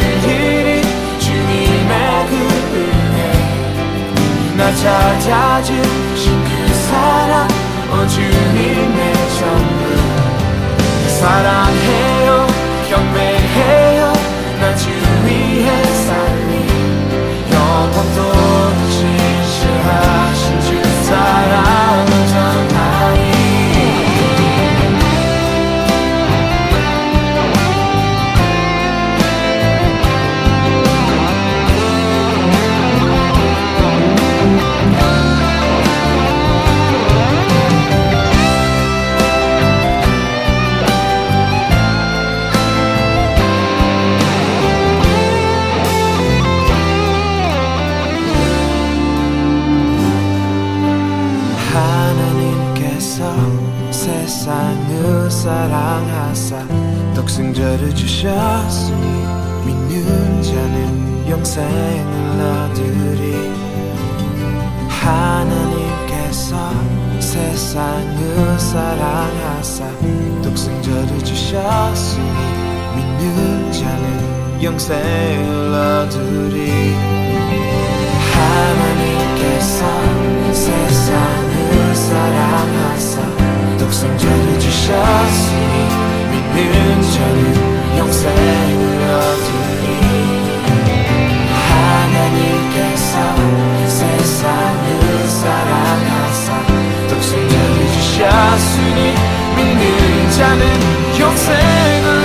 많은 일이 주님의 그분에 나 찾아주신 그 사랑 어 주님의 전부. 사랑해요 경배해요 나 주위의 삶이 영원토록 영생러들이 하나님께서 세상을 사랑하사 독생자를 주셨으니 믿는 자는 영생을 얻으리 하나님께서 세상을 사랑하사 독생자를 주셨으니 믿는 자는 영생을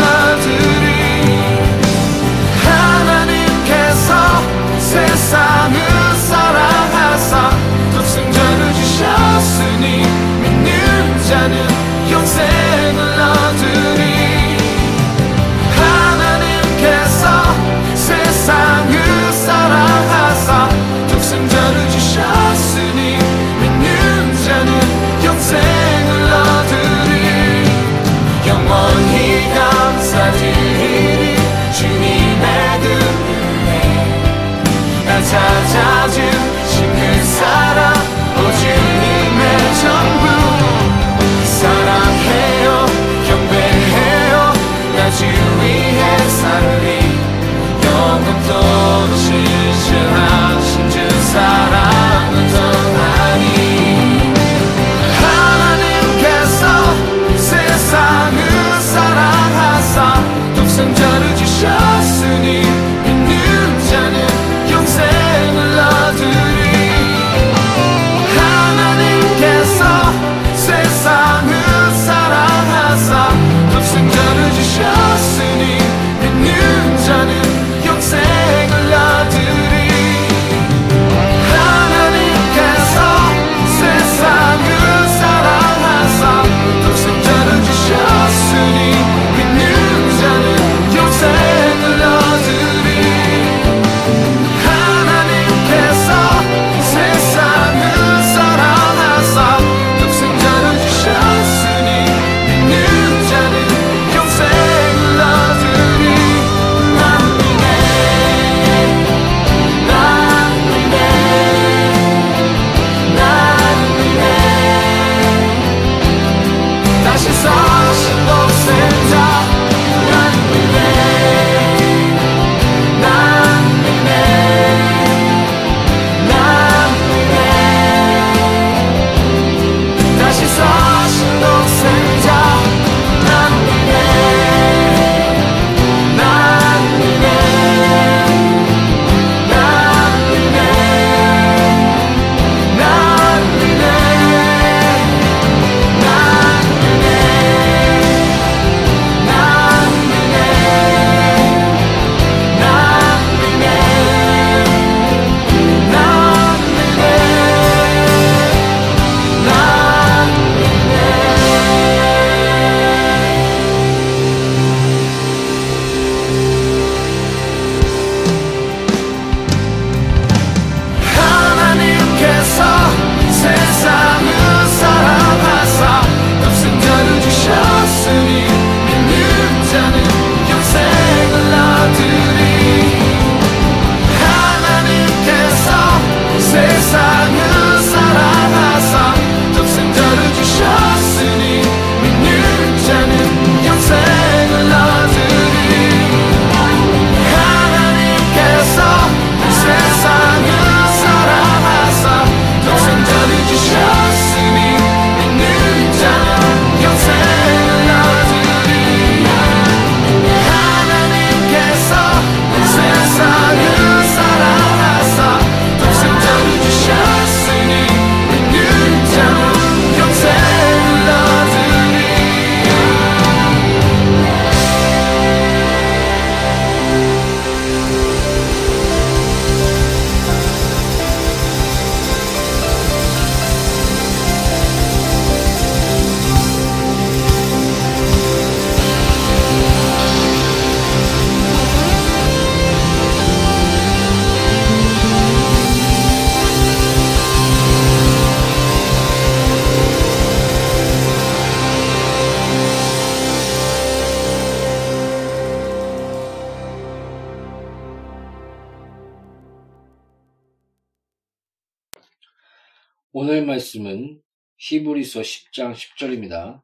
오늘 말씀은 히브리서 10장 10절입니다.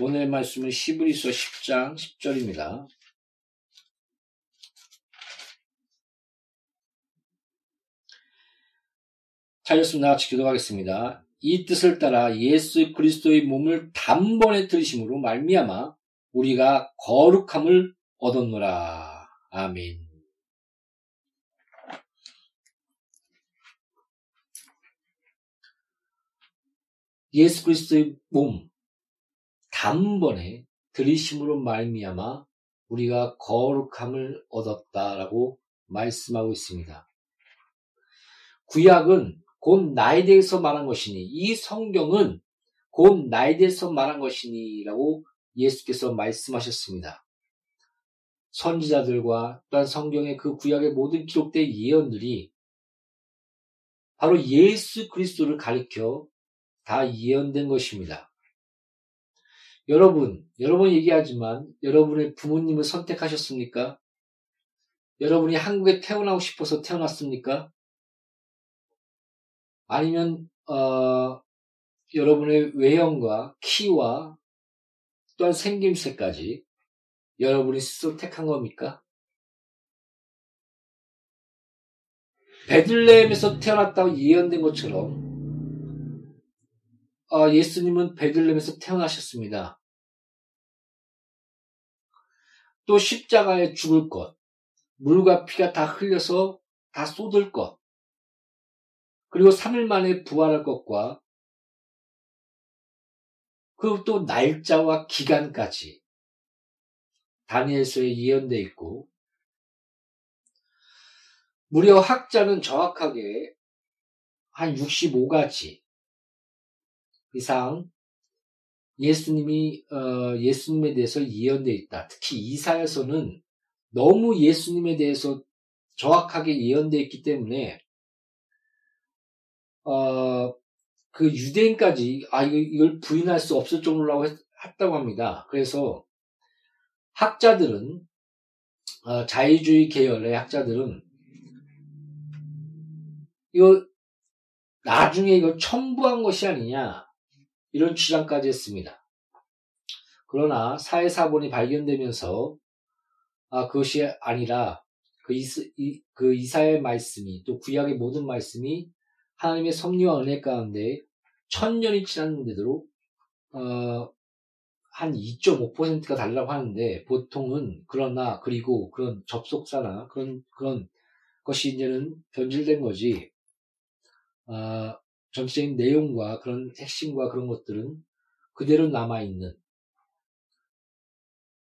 오늘 말씀은 히브리서 10장 10절입니다. 찾았으면 나같이 기도하겠습니다. 이 뜻을 따라 예수 그리스도의 몸을 단번에 들으심으로 말미암아 우리가 거룩함을 얻었노라. 아멘. 예수 그리스도의 몸 단번에 들이심으로 말미암아 우리가 거룩함을 얻었다라고 말씀하고 있습니다. 구약은 곧 나에 대해서 말한 것이니 이 성경은 곧 나에 대해서 말한 것이니라고 예수께서 말씀하셨습니다. 선지자들과 또한 성경의 그 구약의 모든 기록된 예언들이 바로 예수 그리스도를 가리켜 다 예언된 것입니다. 여러분, 여러 번 얘기하지만 여러분의 부모님을 선택하셨습니까? 여러분이 한국에 태어나고 싶어서 태어났습니까? 아니면 어, 여러분의 외형과 키와 또한 생김새까지 여러분이 스스로 택한 겁니까? 베들레헴에서 태어났다고 예언된 것처럼 어, 예수님은 베들렘에서 태어나셨습니다. 또 십자가에 죽을 것, 물과 피가 다 흘려서 다 쏟을 것, 그리고 3일 만에 부활할 것과 그리고 또 날짜와 기간까지 다니엘서에 예언되어 있고 무려 학자는 정확하게 한 65가지 이상 예수님이 어, 예수님에 대해서 예언되어 있다. 특히 이사에서는 너무 예수님에 대해서 정확하게 예언되어 있기 때문에 어, 그 유대인까지 아 이걸 부인할 수 없을 정도라고 했, 다고 합니다. 그래서 학자들은 어, 자유주의 계열의 학자들은 이거 나중에 이걸 첨부한 것이 아니냐 이런 주장까지 했습니다. 그러나 사회사본이 발견되면서 아, 그것이 아니라 그, 이스, 이, 그 이사의 말씀이 또 구약의 모든 말씀이 하나님의 섭리와 은혜 가운데 천년이 지났는데도 어, 한 2.5%가 달라고 하는데 보통은 그러나 그리고 그런 접속사나 그런 그런 것이 이제는 변질된 거지 어, 전체적인 내용과 그런 핵심과 그런 것들은 그대로 남아있는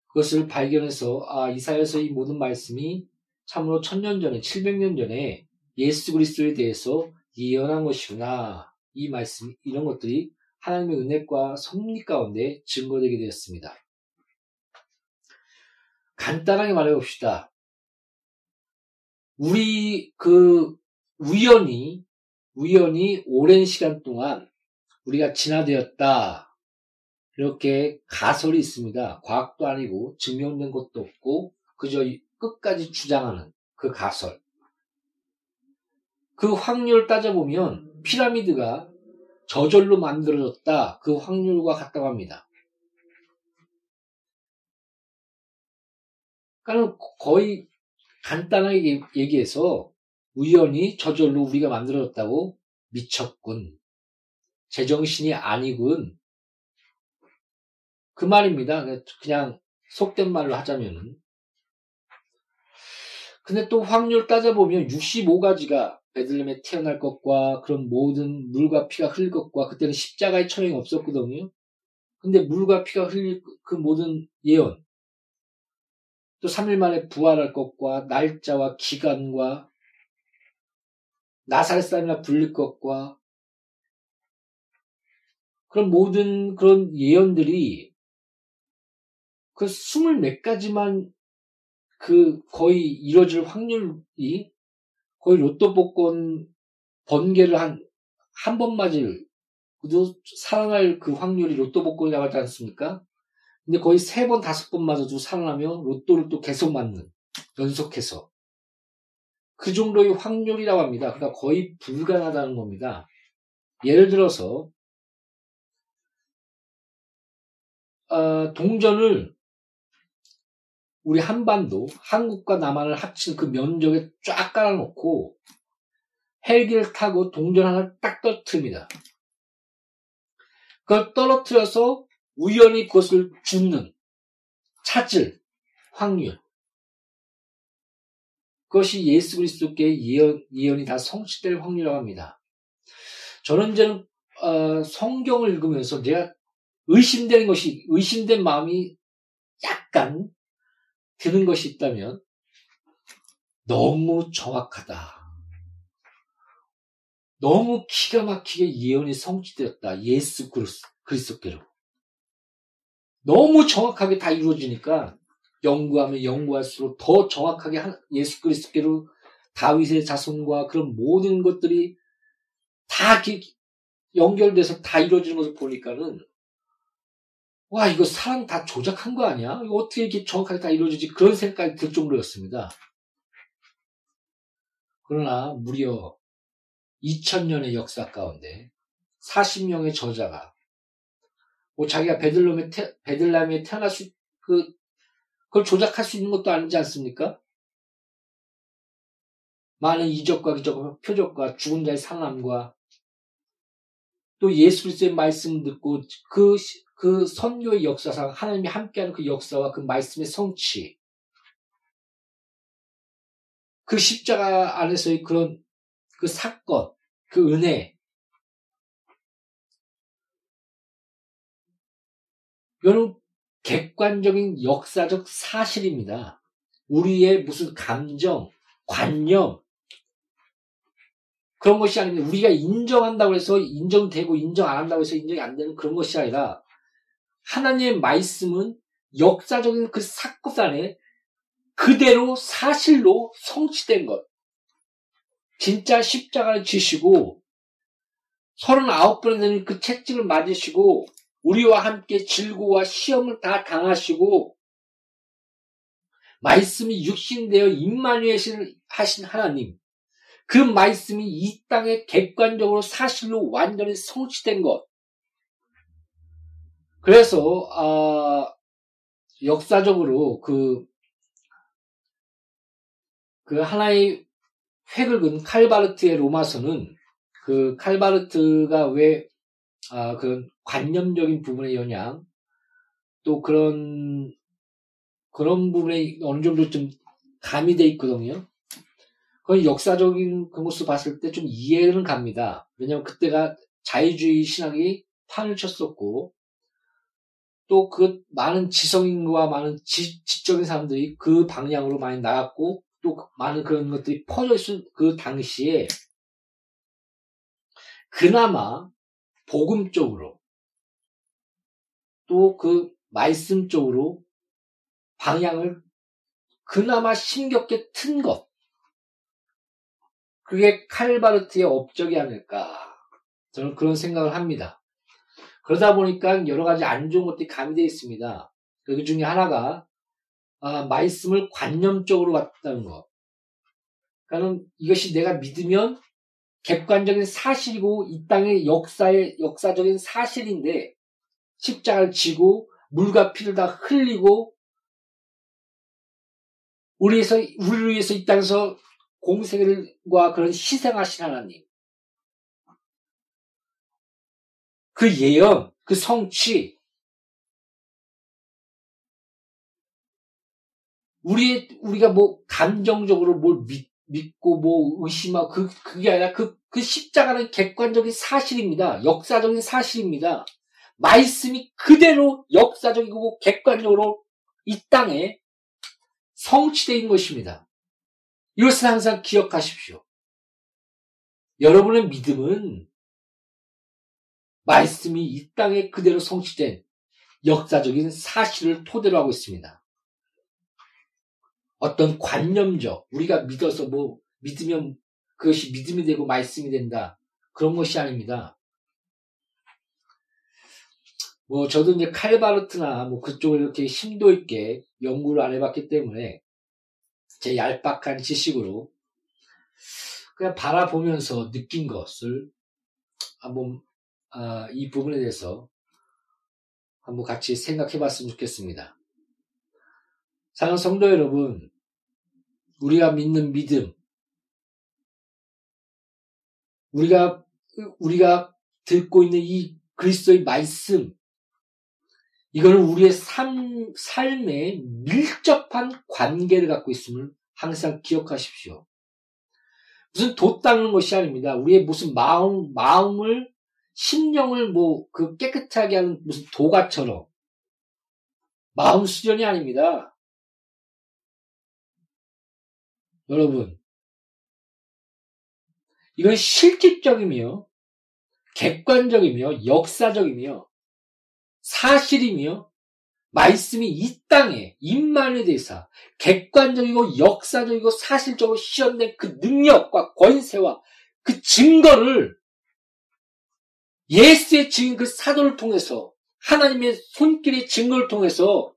그것을 발견해서 아 이사야서 이 모든 말씀이 참으로 천년 전에 700년 전에 예수 그리스도에 대해서 예언한 것이구나 이 말씀 이런 것들이 하나님의 은혜과 섭리 가운데 증거되게 되었습니다. 간단하게 말해 봅시다. 우리 그 우연히 우연히 오랜 시간 동안 우리가 진화되었다. 이렇게 가설이 있습니다. 과학도 아니고 증명된 것도 없고 그저 끝까지 주장하는 그 가설. 그 확률 따져보면 피라미드가 저절로 만들어졌다. 그 확률과 같다고 합니다. 그러니까 거의 간단하게 얘기해서 우연히 저절로 우리가 만들어졌다고 미쳤군. 제정신이 아니군. 그 말입니다. 그냥 속된 말로 하자면은. 근데 또 확률 따져보면 65가지가 베들렘에 태어날 것과 그런 모든 물과 피가 흘릴 것과 그때는 십자가의 처형이 없었거든요. 근데 물과 피가 흘릴 그 모든 예언, 또 3일 만에 부활할 것과 날짜와 기간과 나사렛 사람이나 불릴 것과 그런 모든 그런 예언들이 그 스물 몇 가지만 그 거의 이뤄질 확률이 거의 로또 복권 번개를 한, 한 번 맞을, 그도 살아날 그 확률이 로또 복권이 나가지 않습니까? 근데 거의 세 번, 다섯 번 맞아도 살아나면 로또를 또 계속 맞는, 연속해서. 그 정도의 확률이라고 합니다. 그러니까 거의 불가능하다는 겁니다. 예를 들어서 어, 동전을 우리 한반도, 한국과 남한을 합친 그 면적에 쫙 깔아놓고 헬기를 타고 동전 하나를 딱 떨어뜨립니다. 그걸 떨어뜨려서 우연히 그것을 줍는, 찾을 확률. 그것이 예수 그리스도께 예언, 예언이 다 성취될 확률이라고 합니다. 저는 이제 어, 성경을 읽으면서 제가 의심되는 것이, 의심된 마음이 약간 드는 것이 있다면 너무 정확하다. 너무 기가 막히게 예언이 성취되었다. 예수 그리스도께로. 너무 정확하게 다 이루어지니까 연구하면 연구할수록 더 정확하게 예수 그리스도께로 다윗의 자손과 그런 모든 것들이 다 연결돼서 다 이루어지는 것을 보니까는 와, 이거 사람 다 조작한 거 아니야? 어떻게 이렇게 정확하게 다 이루어지지? 그런 생각이 들 정도였습니다. 그러나 무려 2000년의 역사 가운데 40명의 저자가 뭐 자기가 베들람에 태어날 수, 그, 그걸 조작할 수 있는 것도 아니지 않습니까? 많은 이적과 기적과 표적과 죽은 자의 상함과 또 예수 그리스도의 말씀 듣고 그 그 선교의 역사상 하나님이 함께하는 그 역사와 그 말씀의 성취, 그 십자가 안에서의 그런 그 사건, 그 은혜, 이거는 객관적인 역사적 사실입니다. 우리의 무슨 감정, 관념, 그런 것이 아닙니다. 우리가 인정한다고 해서 인정되고 인정 안 한다고 해서 인정이 안 되는 그런 것이 아니라 하나님의 말씀은 역사적인 그 사건 안에 그대로 사실로 성취된 것. 진짜 십자가를 지시고 39번에 되는 그 채찍을 맞으시고 우리와 함께 질고와 시험을 다 당하시고 말씀이 육신되어 임마누엘 하신 하나님 그 말씀이 이 땅에 객관적으로 사실로 완전히 성취된 것. 그래서 아, 역사적으로 그, 그 하나의 획을 근 칼바르트의 로마서는 그 칼바르트가 왜 아, 그런 관념적인 부분의 영향 또 그런 그런 부분에 어느 정도 좀 가미돼 있거든요. 그건 역사적인 그것을 봤을 때 좀 이해는 갑니다. 왜냐하면 그때가 자유주의 신학이 판을 쳤었고 또 그 많은 지성인과 많은 지, 적인 사람들이 그 방향으로 많이 나갔고 또 많은 그런 것들이 퍼져 있을 그 당시에 그나마 복음 쪽으로 또 그 말씀 쪽으로 방향을 그나마 심겹게 튼 것. 그게 칼바르트의 업적이 아닐까. 저는 그런 생각을 합니다. 그러다 보니까 여러 가지 안 좋은 것들이 가미되어 있습니다. 그 중에 하나가 아, 말씀을 관념적으로 봤다는 거. 그러니까 이것이 내가 믿으면 객관적인 사실이고 이 땅의 역사의 역사적인 사실인데 십자가를 지고 물과 피를 다 흘리고 우리에서 우리를 위해서 이 땅에서 공생과 그런 희생하신 하나님. 그 예언, 그 성취, 우리 우리가 뭐 감정적으로 뭘 믿, 믿고 뭐 의심하고 그 그게 아니라 그, 그 십자가는 객관적인 사실입니다. 역사적인 사실입니다. 말씀이 그대로 역사적이고 객관적으로 이 땅에 성취되어 것입니다. 이것을 항상 기억하십시오. 여러분의 믿음은 말씀이 이 땅에 그대로 성취된 역사적인 사실을 토대로 하고 있습니다. 어떤 관념적, 우리가 믿어서 뭐, 믿으면 그것이 믿음이 되고 말씀이 된다. 그런 것이 아닙니다. 뭐, 저도 이제 칼바르트나 뭐 그쪽을 이렇게 심도 있게 연구를 안 해봤기 때문에 제 얄팍한 지식으로 그냥 바라보면서 느낀 것을 한번 아, 이 부분에 대해서 한번 같이 생각해 봤으면 좋겠습니다. 사랑하는 성도 여러분, 우리가 믿는 믿음, 우리가, 우리가 듣고 있는 이 그리스도의 말씀, 이거는 우리의 삶, 삶에 밀접한 관계를 갖고 있음을 항상 기억하십시오. 무슨 돛 닦는 것이 아닙니다. 우리의 무슨 마음, 마음을, 심령을 뭐, 그 깨끗하게 하는 무슨 도가처럼. 마음 수련이 아닙니다. 여러분, 이건 실질적이며, 객관적이며, 역사적이며, 사실이며, 말씀이 이 땅에 임만에 대해서 객관적이고 역사적이고 사실적으로 실현된 그 능력과 권세와 그 증거를 예수의 증인 그 사도를 통해서 하나님의 손길의 증거를 통해서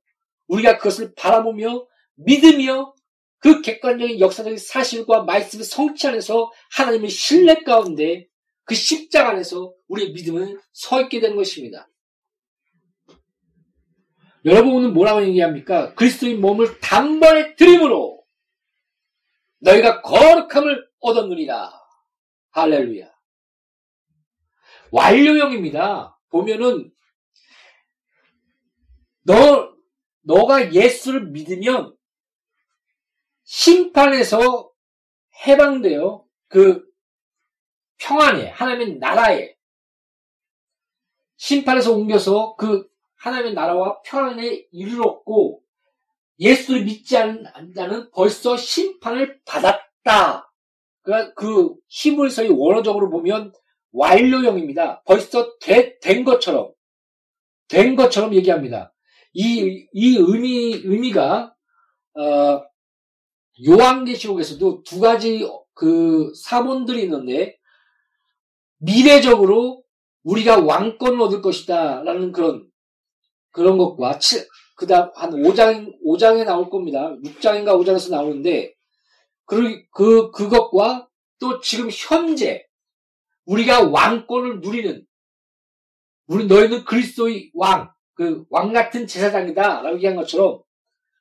우리가 그것을 바라보며 믿으며 그 객관적인 역사적인 사실과 말씀의 성취 안에서 하나님의 신뢰 가운데 그 십자가 안에서 우리의 믿음은 서 있게 되는 것입니다. 여러분 오늘 뭐라고 얘기합니까? 그리스도의 몸을 단번에 드림으로 너희가 거룩함을 얻었느니라. 할렐루야. 완료형입니다. 보면은 너 너가 예수를 믿으면 심판에서 해방되어 그 평안에 하나님의 나라에 심판에서 옮겨서 그 하나님의 나라와 평안에 이르렀고 예수를 믿지 않는 자는 벌써 심판을 받았다. 그 히브리서의 원어적으로 보면 완료형입니다. 벌써 되, 된 것처럼 된 것처럼 얘기합니다. 이, 이 의미 의미가 어, 요한계시록에서도 두 가지 그 사본들이 있는데 미래적으로 우리가 왕권을 얻을 것이다 라는 그런 그런 것과 그 다음 한 5장 5장에 나올 겁니다. 6장인가 5장에서 나오는데 그, 그 그것과 또 지금 현재 우리가 왕권을 누리는 우리 너희는 그리스도의 왕, 그 왕 같은 제사장이다 라고 얘기한 것처럼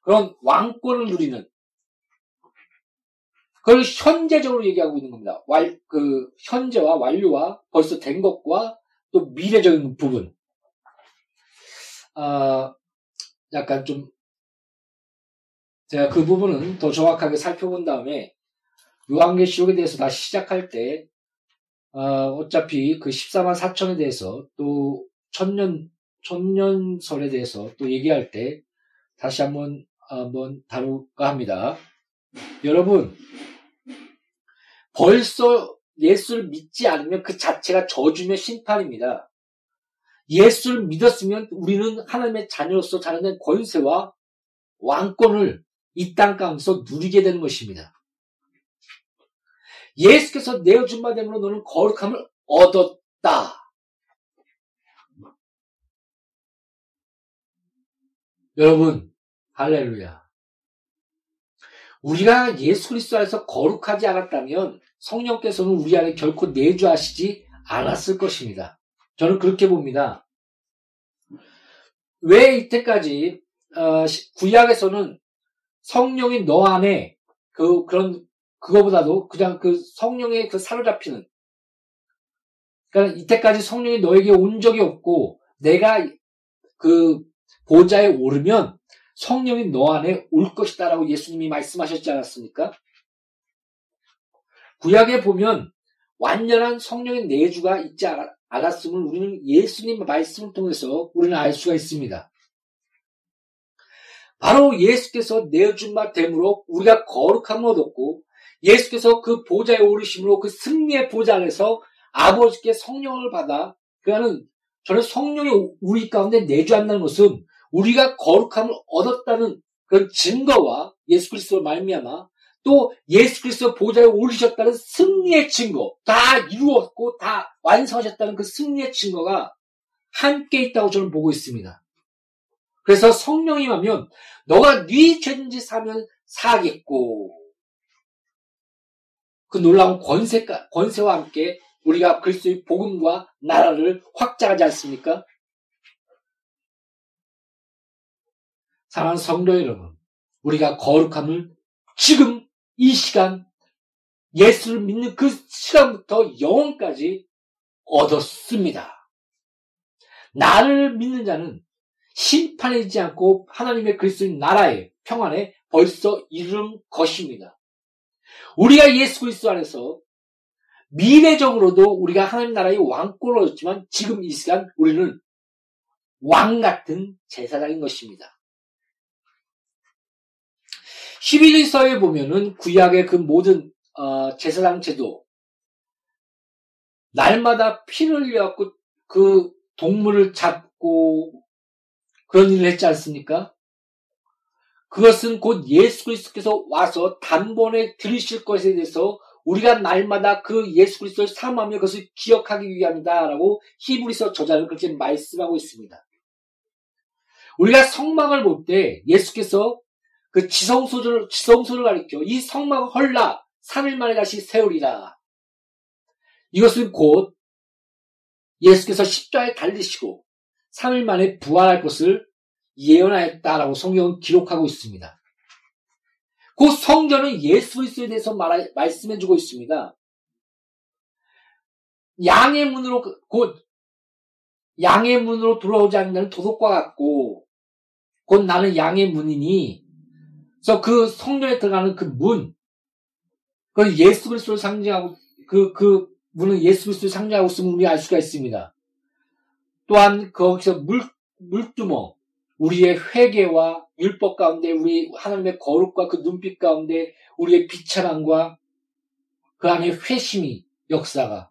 그런 왕권을 누리는 그걸 현재적으로 얘기하고 있는 겁니다. 완, 그 현재와 완료와 벌써 된 것과 또 미래적인 부분. 아, 약간 좀 제가 그 부분은 더 정확하게 살펴본 다음에 요한계시록에 대해서 다시 시작할 때 어, 차피그 14만 4천에 대해서 또 천년 천년설에 대해서 또 얘기할 때 다시 한번 한번 다룰까 합니다. 여러분 벌써 예수를 믿지 않으면 그 자체가 저주며 심판입니다. 예수를 믿었으면 우리는 하나님의 자녀로서 자라는 권세와 왕권을 이 땅 가운데서 누리게 되는 것입니다. 예수께서 내어준 바 됨으로 너는 거룩함을 얻었다. 여러분, 할렐루야. 우리가 예수 그리스도 안에서 거룩하지 않았다면 성령께서는 우리 안에 결코 내주하시지 않았을 것입니다. 저는 그렇게 봅니다. 왜 이때까지 어, 구약에서는 성령이 너 안에 그 그런 그거보다도 그냥 그 성령의 그 사로잡히는 그러니까 이때까지 성령이 너에게 온 적이 없고 내가 그 보좌에 오르면 성령이 너 안에 올 것이다라고 예수님이 말씀하셨지 않았습니까? 구약에 보면 완전한 성령의 내주가 있지 않 았음을 우리는 예수님의 말씀을 통해서 우리는 알 수가 있습니다. 바로 예수께서 내어준 바 됨으로 우리가 거룩함을 얻었고 예수께서 그 보좌에 오르심으로 그 승리의 보좌 안에서 아버지께 성령을 받아 그러는 저는 성령이 우리 가운데 내주한다는 것은 우리가 거룩함을 얻었다는 그런 증거와 예수 그리스도 말미암아 또 예수 그리스도 보좌에 오르셨다는 승리의 증거 다 이루었고 다 완성하셨다는 그 승리의 증거가 함께 있다고 저는 보고 있습니다. 그래서 성령이 하면 너가 네 죄든지 사면 사겠고 그 놀라운 권세, 권세와 함께 우리가 그리스도의 복음과 나라를 확장하지 않습니까? 사랑하는 성도 여러분, 우리가 거룩함을 지금 이 시간 예수를 믿는 그 시간부터 영원까지 얻었습니다. 나를 믿는 자는 심판이지 않고 하나님의 그리스도인 나라의 평안에 벌써 이른 것입니다. 우리가 예수 그리스도 안에서 미래적으로도 우리가 하나님 나라의 왕권을 얻었지만 지금 이 시간 우리는 왕 같은 제사장인 것입니다. 11일서에 보면은 구약의 그 모든 어, 제사장 제도 날마다 피를 흘려갖고 그 동물을 잡고 그런 일을 했지 않습니까? 그것은 곧 예수 그리스도께서 와서 단번에 들으실 것에 대해서 우리가 날마다 그 예수 그리스도를 사모하며 그것을 기억하기 위함이다라고 히브리서 저자는 그렇게 말씀하고 있습니다. 우리가 성막을 볼 때 예수께서 그 지성소를 지성소를 가리켜 이 성막을 헐라 3일 만에 다시 세우리라. 이것은 곧 예수께서 십자에 달리시고 3일 만에 부활할 것을 예언하였다라고 성경은 기록하고 있습니다. 그 성전은 예수 그리스도에 대해서 말, 말씀해주고 있습니다. 양의 문으로 그, 곧 양의 문으로 들어오지 않는 도덕과 같고 곧 나는 양의 문이니 그래서 그 성전에 들어가는 그 문, 그 예수 그리스도를 상징하고 그그 그 문은 예수 그리스도를 상징하고 있음을 우리 알 수가 있습니다. 또한 거기서 물 물두멍 우리의 회개와 율법 가운데 우리 하나님의 거룩과 그 눈빛 가운데 우리의 비참함과 그 안에 회심이 역사가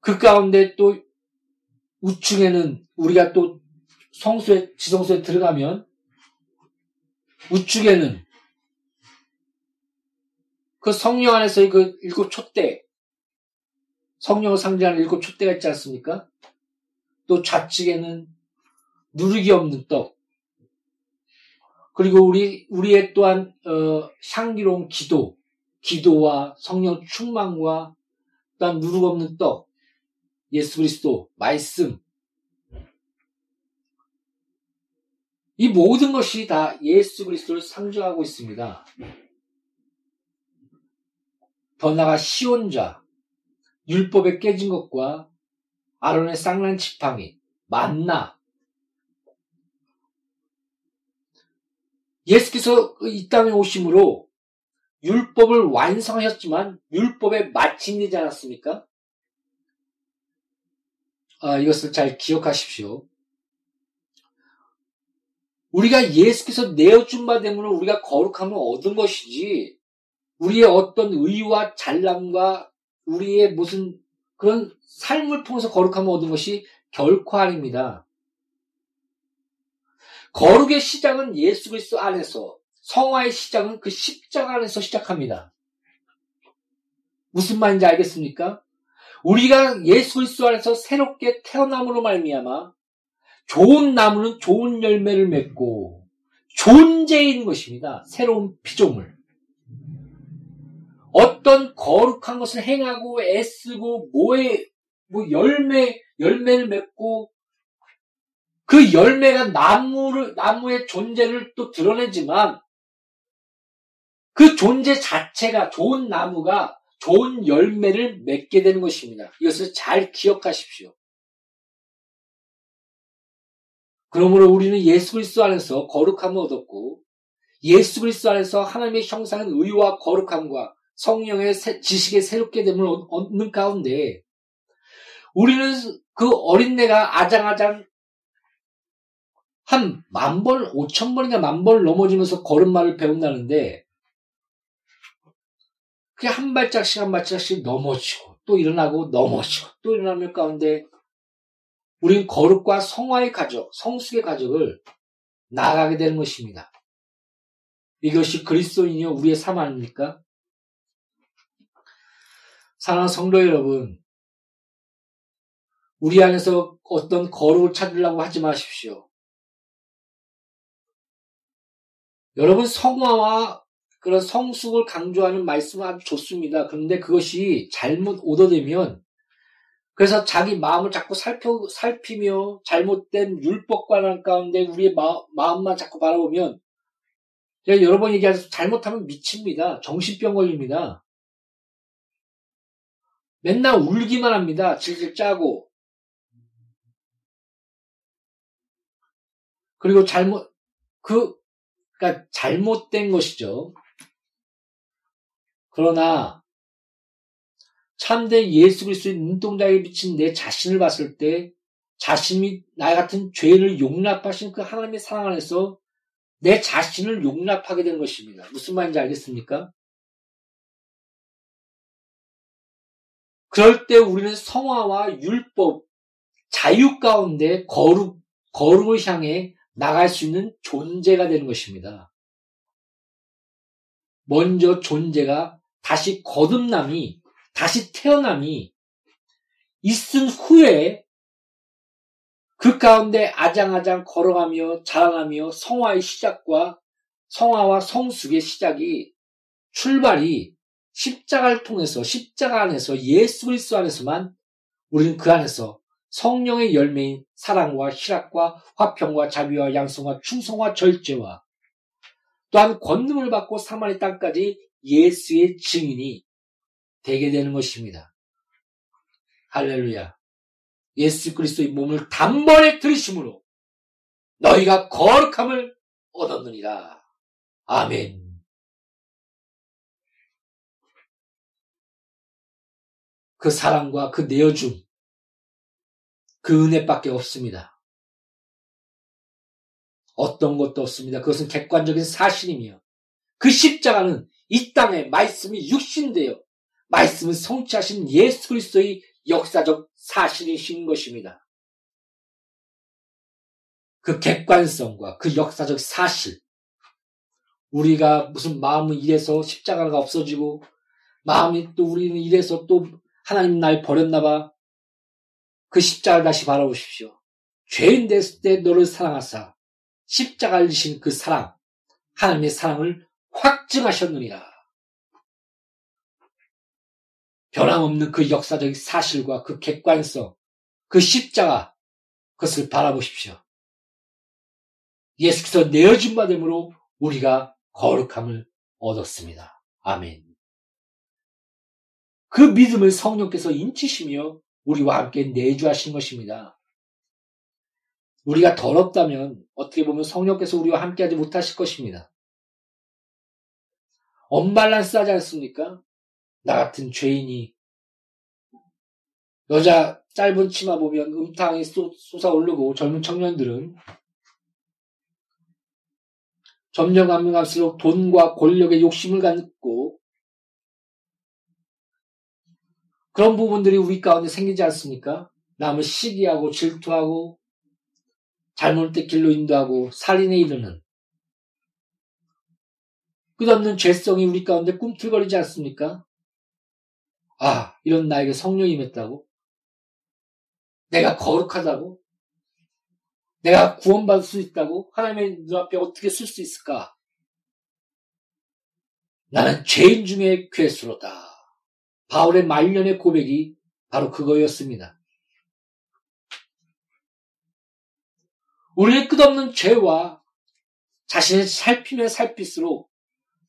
그 가운데 또 우측에는 우리가 또 성수에 지성소에 들어가면 우측에는 그 성령 안에서의 그 일곱 촛대 성령을 상징하는 일곱 촛대가 있지 않습니까? 또 좌측에는 누르기 없는 떡. 그리고 우리, 우리의 또한, 어, 향기로운 기도, 기도와 성령 충만과 또한 누르기 없는 떡, 예수 그리스도, 말씀. 이 모든 것이 다 예수 그리스도를 상징하고 있습니다. 더 나아가 시온자, 율법에 깨진 것과 아론의 쌍난 지팡이, 만나, 예수께서 이 땅에 오심으로 율법을 완성하셨지만 율법에 마침되지 않았습니까? 아, 이것을 잘 기억하십시오. 우리가 예수께서 내어준 바 되면 우리가 거룩함을 얻은 것이지 우리의 어떤 의와 잘남과 우리의 무슨 그런 삶을 통해서 거룩함을 얻은 것이 결코 아닙니다. 거룩의 시작은 예수 그리스도 안에서, 성화의 시작은 그 십자가 안에서 시작합니다. 무슨 말인지 알겠습니까? 우리가 예수 그리스도 안에서 새롭게 태어남으로 말미암아 좋은 나무는 좋은 열매를 맺고 존재인 것입니다. 새로운 피조물. 어떤 거룩한 것을 행하고 애쓰고 뭐에 뭐 열매 열매를 맺고 그 열매가 나무를, 나무의 존재를 또 드러내지만 그 존재 자체가 좋은 나무가 좋은 열매를 맺게 되는 것입니다. 이것을 잘 기억하십시오. 그러므로 우리는 예수 그리스도 안에서 거룩함을 얻었고 예수 그리스도 안에서 하나님의 형상은 의와 거룩함과 성령의 지식에 새롭게 됨을 얻는 가운데 우리는 그 어린애가 아장아장 한 만 번, 오천 번인가 만 번을 넘어지면서 걸음마를 배운다는데, 그게 한 발짝씩 한 발짝씩 넘어지고, 또 일어나고, 넘어지고, 또 일어나면 가운데, 우린 거룩과 성화의 가족, 성숙의 가족을 나아가게 되는 것입니다. 이것이 그리스도인이요, 우리의 삶 아닙니까? 사랑하는 성도 여러분, 우리 안에서 어떤 거룩을 찾으려고 하지 마십시오. 여러분 성화와 그런 성숙을 강조하는 말씀은 아주 좋습니다. 그런데 그것이 잘못 오더되면 그래서 자기 마음을 자꾸 살펴, 살피며 잘못된 율법관한 가운데 우리의 마, 마음만 자꾸 바라보면 제가 여러 번 얘기해서 잘못하면 미칩니다. 정신병 걸립니다. 맨날 울기만 합니다. 질질 짜고. 그리고 잘못, 그, 그니까 잘못된 것이죠. 그러나, 참된 예수 그리스도의 눈동자에 비친 내 자신을 봤을 때, 자신이 나 같은 죄를 용납하신 그 하나님의 사랑 안에서 내 자신을 용납하게 되는 것입니다. 무슨 말인지 알겠습니까? 그럴 때 우리는 성화와 율법, 자유 가운데 거룩, 거룩을 향해 나갈 수 있는 존재가 되는 것입니다. 먼저 존재가 다시 거듭남이, 다시 태어남이 있은 후에 그 가운데 아장아장 걸어가며 자라나며 성화의 시작과 성화와 성숙의 시작이 출발이 십자가를 통해서 십자가 안에서 예수 그리스도 안에서만 우리는 그 안에서 성령의 열매인 사랑과 희락과 화평과 자비와 양성과 충성과 절제와 또한 권능을 받고 사마리 땅까지 예수의 증인이 되게 되는 것입니다. 할렐루야. 예수 그리스도의 몸을 단번에 들으심으로 너희가 거룩함을 얻었느니라. 아멘. 그 사랑과 그 내어줌, 그 은혜밖에 없습니다. 어떤 것도 없습니다. 그것은 객관적인 사실이며 그 십자가는 이 땅에 말씀이 육신되어 말씀을 성취하신 예수 그리스도의 역사적 사실이신 것입니다. 그 객관성과 그 역사적 사실, 우리가 무슨 마음은 이래서 십자가가 없어지고 마음이 또 우리는 이래서 또 하나님 날 버렸나봐. 그 십자가를 다시 바라보십시오. 죄인 됐을 때 너를 사랑하사 십자가를 지신 그 사랑, 하나님의 사랑을 확증하셨느니라. 변함없는 그 역사적 사실과 그 객관성, 그 십자가, 그것을 바라보십시오. 예수께서 내어준 바됨으로 우리가 거룩함을 얻었습니다. 아멘. 그 믿음을 성령께서 인치시며 우리와 함께 내주하신 것입니다. 우리가 더럽다면 어떻게 보면 성령께서 우리와 함께하지 못하실 것입니다. 언발란스하지 않습니까? 나 같은 죄인이 여자 짧은 치마 보면 음탕이 솟아오르고 젊은 청년들은 점점 갈수록 돈과 권력의 욕심을 갖고 그런 부분들이 우리 가운데 생기지 않습니까? 남을 시기하고 질투하고 잘못된 길로 인도하고 살인에 이르는 끝없는 죄성이 우리 가운데 꿈틀거리지 않습니까? 아, 이런 나에게 성령이 임했다고? 내가 거룩하다고? 내가 구원받을 수 있다고? 하나님의 눈앞에 어떻게 쓸 수 있을까? 나는 죄인 중에 괴수로다. 바울의 말년의 고백이 바로 그거였습니다. 우리의 끝없는 죄와 자신을 살피면 살필수록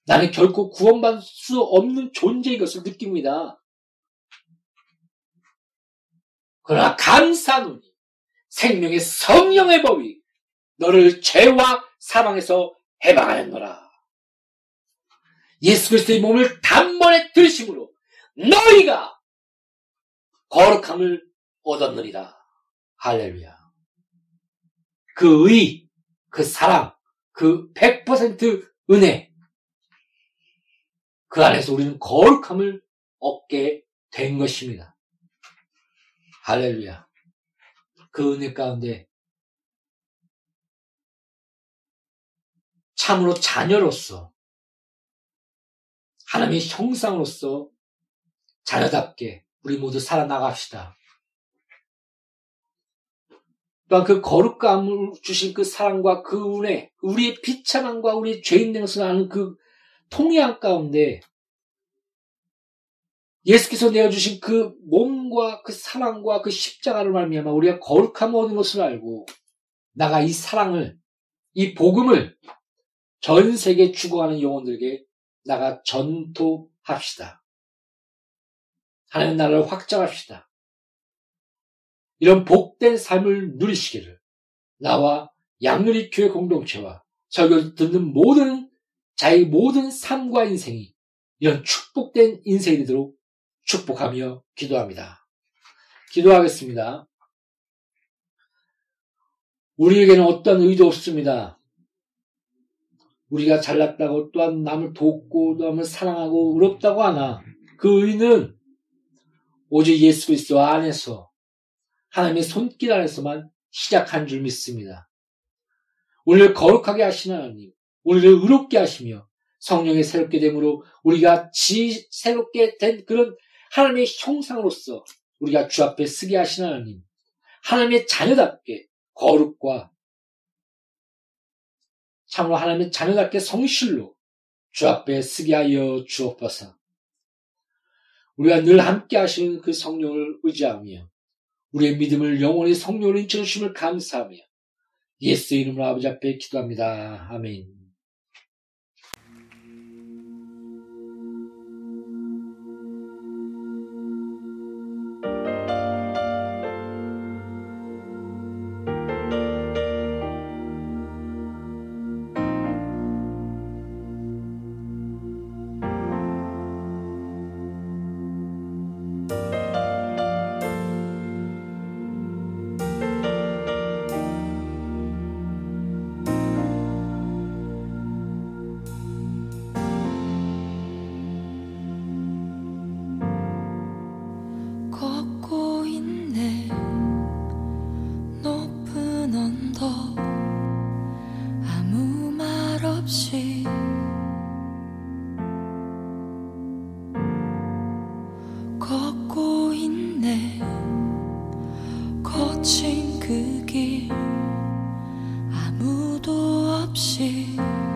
나는 결코 구원받을 수 없는 존재인 것을 느낍니다. 그러나 감사노니 생명의 성령의 법이 너를 죄와 사망에서 해방하였노라. 예수 그리스도의 몸을 단번에 들으심으로 너희가 거룩함을 얻었느니라. 할렐루야. 그 의, 그 사랑, 그 100% 은혜, 그 안에서 우리는 거룩함을 얻게 된 것입니다. 할렐루야. 그 은혜 가운데 참으로 자녀로서 하나님의 형상으로서 자녀답게 우리 모두 살아나갑시다. 또한 그 거룩감을 주신 그 사랑과 그 은혜, 우리의 비참함과 우리의 죄인 능선을 아는 그 통해한 가운데 예수께서 내어주신 그 몸과 그 사랑과 그 십자가를 말미암아 우리가 거룩함 얻은 것을 알고 나가 이 사랑을 이 복음을 전 세계 죽어가는 영혼들에게 나가 전토합시다. 하나님 나라를 확장합시다. 이런 복된 삶을 누리시기를 나와 양누리 교회 공동체와 설교 듣는 모든 자의 모든 삶과 인생이 이런 축복된 인생이 되도록 축복하며 기도합니다. 기도하겠습니다. 우리에게는 어떤 의도 없습니다. 우리가 잘났다고 또한 남을 돕고 남을 사랑하고 의롭다고 하나 그 의는 오직 예수 그리스도 안에서 하나님의 손길 안에서만 시작한 줄 믿습니다. 우리를 거룩하게 하신 하나님, 우리를 의롭게 하시며 성령의 새롭게 됨으로 우리가 지 새롭게 된 그런 하나님의 형상으로서 우리가 주 앞에 쓰게 하신 하나님, 하나님의 자녀답게 거룩과 참으로 하나님의 자녀답게 성실로 주 앞에 쓰게 하여 주옵소서. 우리가 늘 함께 하시는 그 성령을 의지하며 우리의 믿음을 영원히 성령으로 인쳐주심을 감사하며 예수의 이름으로 아버지 앞에 기도합니다. 아멘. 지친